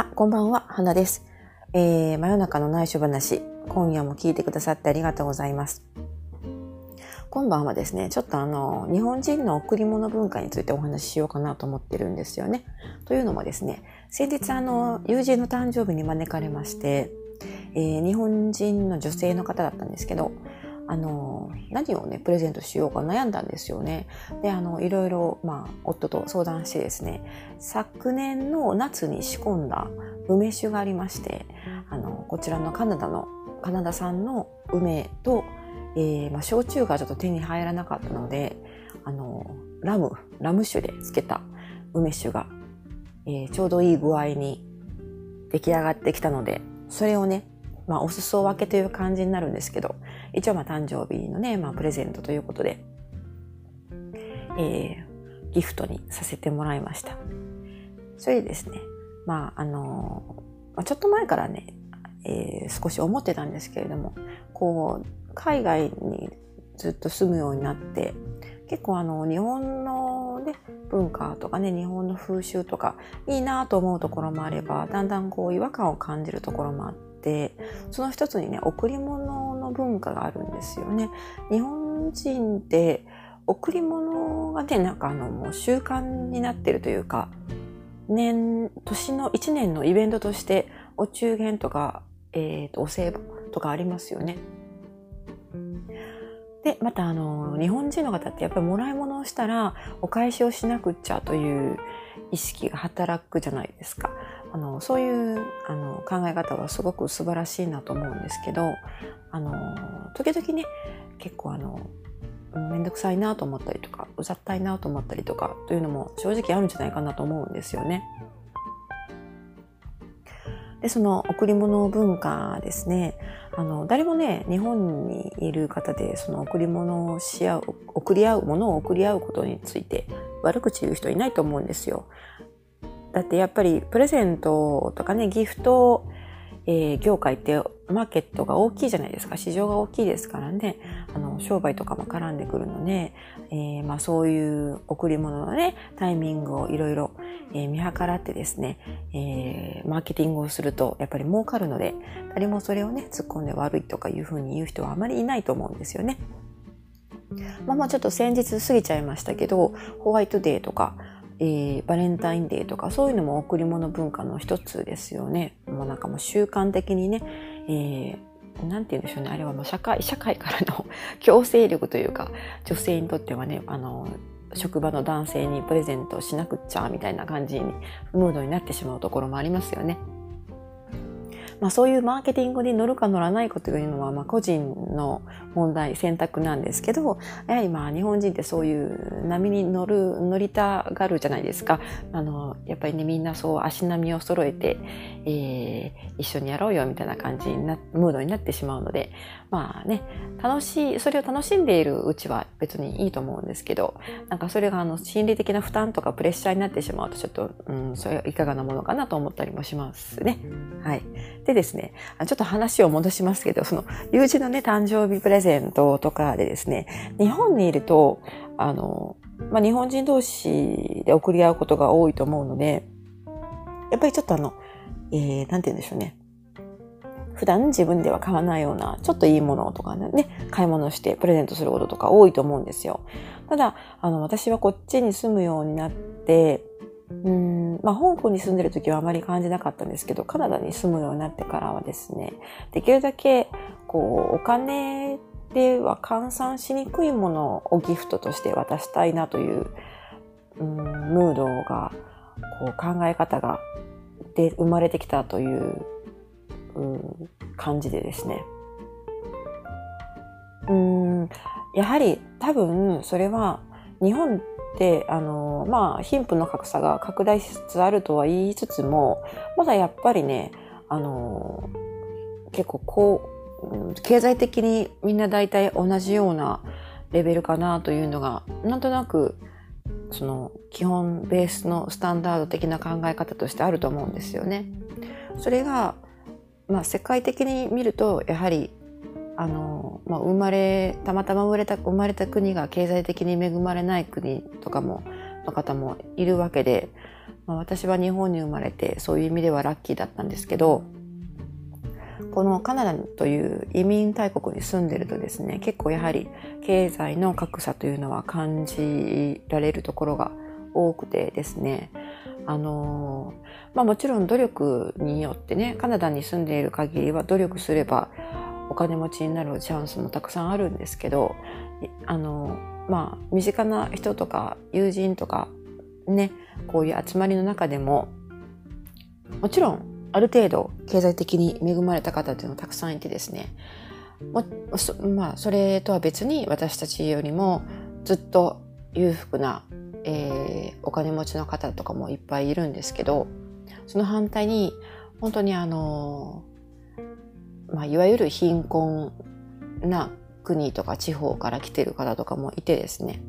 あ、こんばんは、花です。えー、真夜中の内緒話、今夜も聞いてくださってありがとうございます。今晩はですね、ちょっとあの、日本人の贈り物文化についてお話ししようかなと思ってるんですよね。というのもですね、先日あの、友人の誕生日に招かれまして、えー、日本人の女性の方だったんですけど、あの、何をね、プレゼントしようか悩んだんですよね。で、あの、いろいろ、まあ、夫と相談してですね、昨年の夏に仕込んだ梅酒がありまして、あの、こちらのカナダの、カナダ産の梅と、えー、まあ、焼酎がちょっと手に入らなかったので、あの、ラム、ラム酒で漬けた梅酒が、えー、ちょうどいい具合に出来上がってきたので、それをね、まあ、お裾分けという感じになるんですけど、一応まあ誕生日のね、まあ、プレゼントということで、えー、ギフトにさせてもらいました。それでですね、まあ、あのま、ちょっと前からね、えー、少し思ってたんですけれども、こう、海外にずっと住むようになって、結構あの、日本のね、文化とかね、日本の風習とか、いいなと思うところもあれば、だんだんこう、違和感を感じるところもあって、ってその一つにね贈り物の文化があるんですよね。日本人って贈り物がねなんかあのもう習慣になってるというか年年の1年のイベントとしてお中元とか、えーと、お歳暮とかありますよね。でまたあの日本人の方ってやっぱりもらい物をしたらお返しをしなくっちゃという意識が働くじゃないですか。あのそういうあの考え方はすごく素晴らしいなと思うんですけどあの時々ね結構あの面倒くさいなと思ったりとかうざったいなと思ったりとかというのも正直あるんじゃないかなと思うんですよね。でその贈り物文化ですねあの誰もね日本にいる方でその贈り物をし合う贈り合うものを贈り合うことについて悪口言う人いないと思うんですよ。だってやっぱりプレゼントとかね、ギフト、えー、業界ってマーケットが大きいじゃないですか。市場が大きいですからね。あの、商売とかも絡んでくるので、えー、まあそういう贈り物のね、タイミングをいろいろ見計らってですね、えー、マーケティングをするとやっぱり儲かるので、誰もそれをね、突っ込んで悪いとかいうふうに言う人はあまりいないと思うんですよね。まあまあちょっと先日過ぎちゃいましたけど、ホワイトデーとか、えー、バレンタインデーとかそういうのも贈り物文化の一つですよね。もうなんかもう習慣的にね、えー、なんて言うんでしょうね。あれはもう社会、社会からの 強制力というか、女性にとってはね、あの、職場の男性にプレゼントしなくっちゃみたいな感じに、ムードになってしまうところもありますよね。まあ、そういうマーケティングに乗るか乗らないかというのは、まあ、個人の問題、選択なんですけど、やはりまあ、日本人ってそういう波に乗る、乗りたがるじゃないですか。あの、やっぱりね、みんなそう足並みを揃えて、えー、一緒にやろうよみたいな感じにな、ムードになってしまうので、まあね、楽しい、それを楽しんでいるうちは別にいいと思うんですけど、なんかそれがあの、心理的な負担とかプレッシャーになってしまうと、ちょっと、うん、それはいかがなものかなと思ったりもしますね。はい。でですね、ちょっと話を戻しますけど、その友人のね、誕生日プレゼントとかでですね、日本にいると、あの、まあ、日本人同士で送り合うことが多いと思うので、やっぱりちょっとあの、えー、なんて言うんでしょうね。普段自分では買わないような、ちょっといいものとかね、買い物してプレゼントすることとか多いと思うんですよ。ただ、あの、私はこっちに住むようになって、うんまあ、香港に住んでる時はあまり感じなかったんですけど、カナダに住むようになってからはですね、できるだけ、こう、お金では換算しにくいものをギフトとして渡したいなという、うん、ムードが、こう、考え方が、で、生まれてきたという、うん、感じでですね。うん、やはり多分それは日本で、あの、まあ、貧富の格差が拡大しつつあるとは言いつつも、まだやっぱりね、あの、結構こう、経済的にみんな大体同じようなレベルかなというのが、なんとなく、その基本ベースのスタンダード的な考え方としてあると思うんですよね。それが、まあ、世界的に見るとやはりあの、まあ、生まれたまたま生まれた生まれた国が経済的に恵まれない国とかもの方もいるわけでまあ、私は日本に生まれてそういう意味ではラッキーだったんですけどこのカナダという移民大国に住んでるとですね結構やはり経済の格差というのは感じられるところが多くてですねあのまあもちろん努力によってねカナダに住んでいる限りは努力すればお金持ちになるチャンスもたくさんあるんですけどあのまあ身近な人とか友人とかねこういう集まりの中でももちろんある程度経済的に恵まれた方っていうのはたくさんいてですねまあそれとは別に私たちよりもずっと裕福な、えー、お金持ちの方とかもいっぱいいるんですけどその反対に本当にあの、まあ、いわゆる貧困な国とか地方から来てる方とかもいてですね。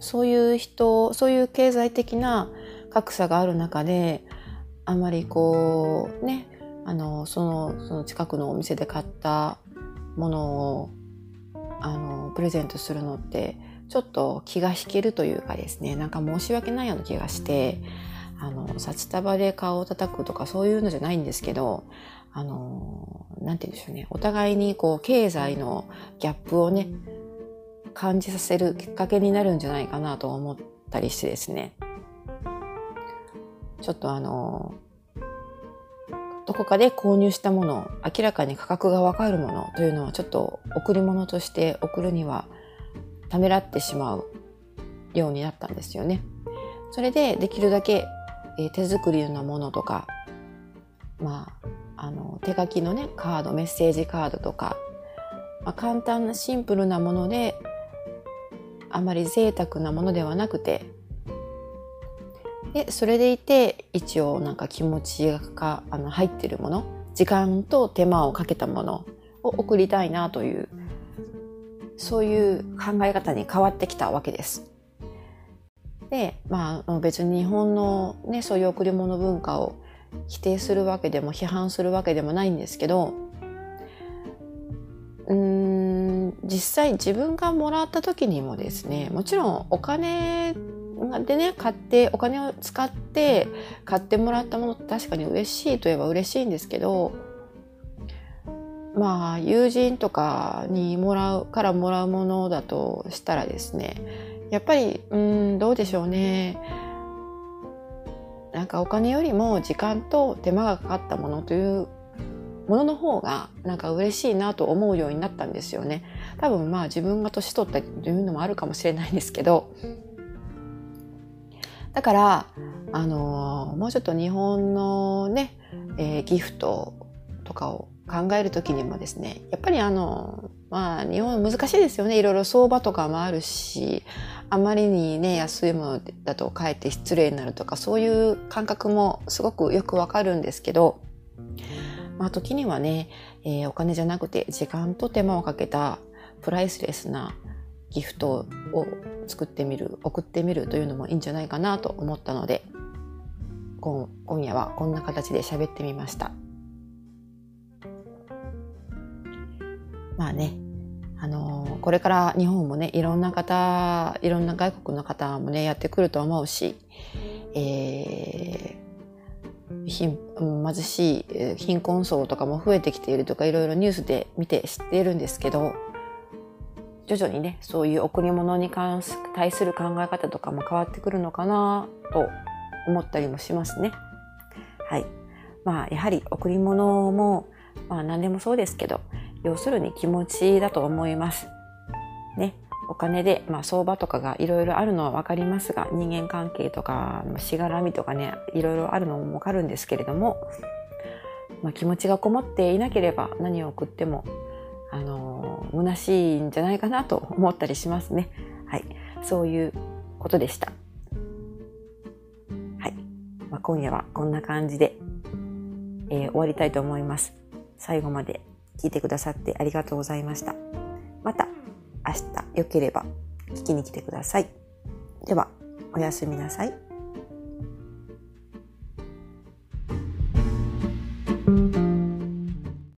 そういう人そういう経済的な格差がある中であまりこうねあのそのその近くのお店で買ったものをあのプレゼントするのってちょっと気が引けるというかですねなんか申し訳ないような気がしてあの札束で顔を叩くとかそういうのじゃないんですけどあのなんて言うんでしょうねお互いにこう経済のギャップをね感じさせるきっかけになるんじゃないかなと思ったりしてですねちょっとあのどこかで購入したもの明らかに価格がわかるものというのはちょっと贈り物として送るにはためらってしまうようになったんですよね。それでできるだけ、え、手作りのものとかまああの手書きのねカードメッセージカードとか、まあ、簡単なシンプルなものであまり贅沢なものではなくてでそれでいて一応なんか気持ちがあの入ってるもの時間と手間をかけたものを送りたいなというそういう考え方に変わってきたわけです。でまあ別に日本のねそういう贈り物文化を否定するわけでも批判するわけでもないんですけどうん実際自分がもらった時にもですねもちろんお金でね買ってお金を使って買ってもらったものって確かに嬉しいといえば嬉しいんですけどまあ友人とかにもらうからもらうものだとしたらですねやっぱりうんどうでしょうねなんかお金よりも時間と手間がかかったものというものの方がなんか嬉しいなと思うようになったんですよね。多分まあ自分が年取ったというのもあるかもしれないんですけどだから、あの、もうちょっと日本のね、えー、ギフトとかを考える時にもですね、やっぱりあの、まあ日本難しいですよね。いろいろ相場とかもあるし、あまりにね、安いものだとかえって失礼になるとか、そういう感覚もすごくよくわかるんですけど、まあ時にはね、えー、お金じゃなくて時間と手間をかけたプライスレスなギフトを作ってみる送ってみるというのもいいんじゃないかなと思ったので今今夜はこんな形で喋ってみましたまあねあのこれから日本もねいろんな方いろんな外国の方もねやってくると思うし、えー、貧しい貧困層とかも増えてきているとかいろいろニュースで見て知っているんですけど徐々にねそういう贈り物に関す対する考え方とかも変わってくるのかなと思ったりもしますね。はい。まあやはり贈り物もまあ何でもそうですけど要するに気持ちだと思います。ね。お金で、まあ、相場とかがいろいろあるのは分かりますが人間関係とかしがらみとかねいろいろあるのも分かるんですけれども、まあ、気持ちがこもっていなければ何を送ってもあの虚しいんじゃないかなと思ったりしますね。はい、そういうことでした。はい、まあ、今夜はこんな感じで、えー、終わりたいと思います。最後まで聞いてくださってありがとうございました。また明日良ければ聞きに来てください。では、おやすみなさい。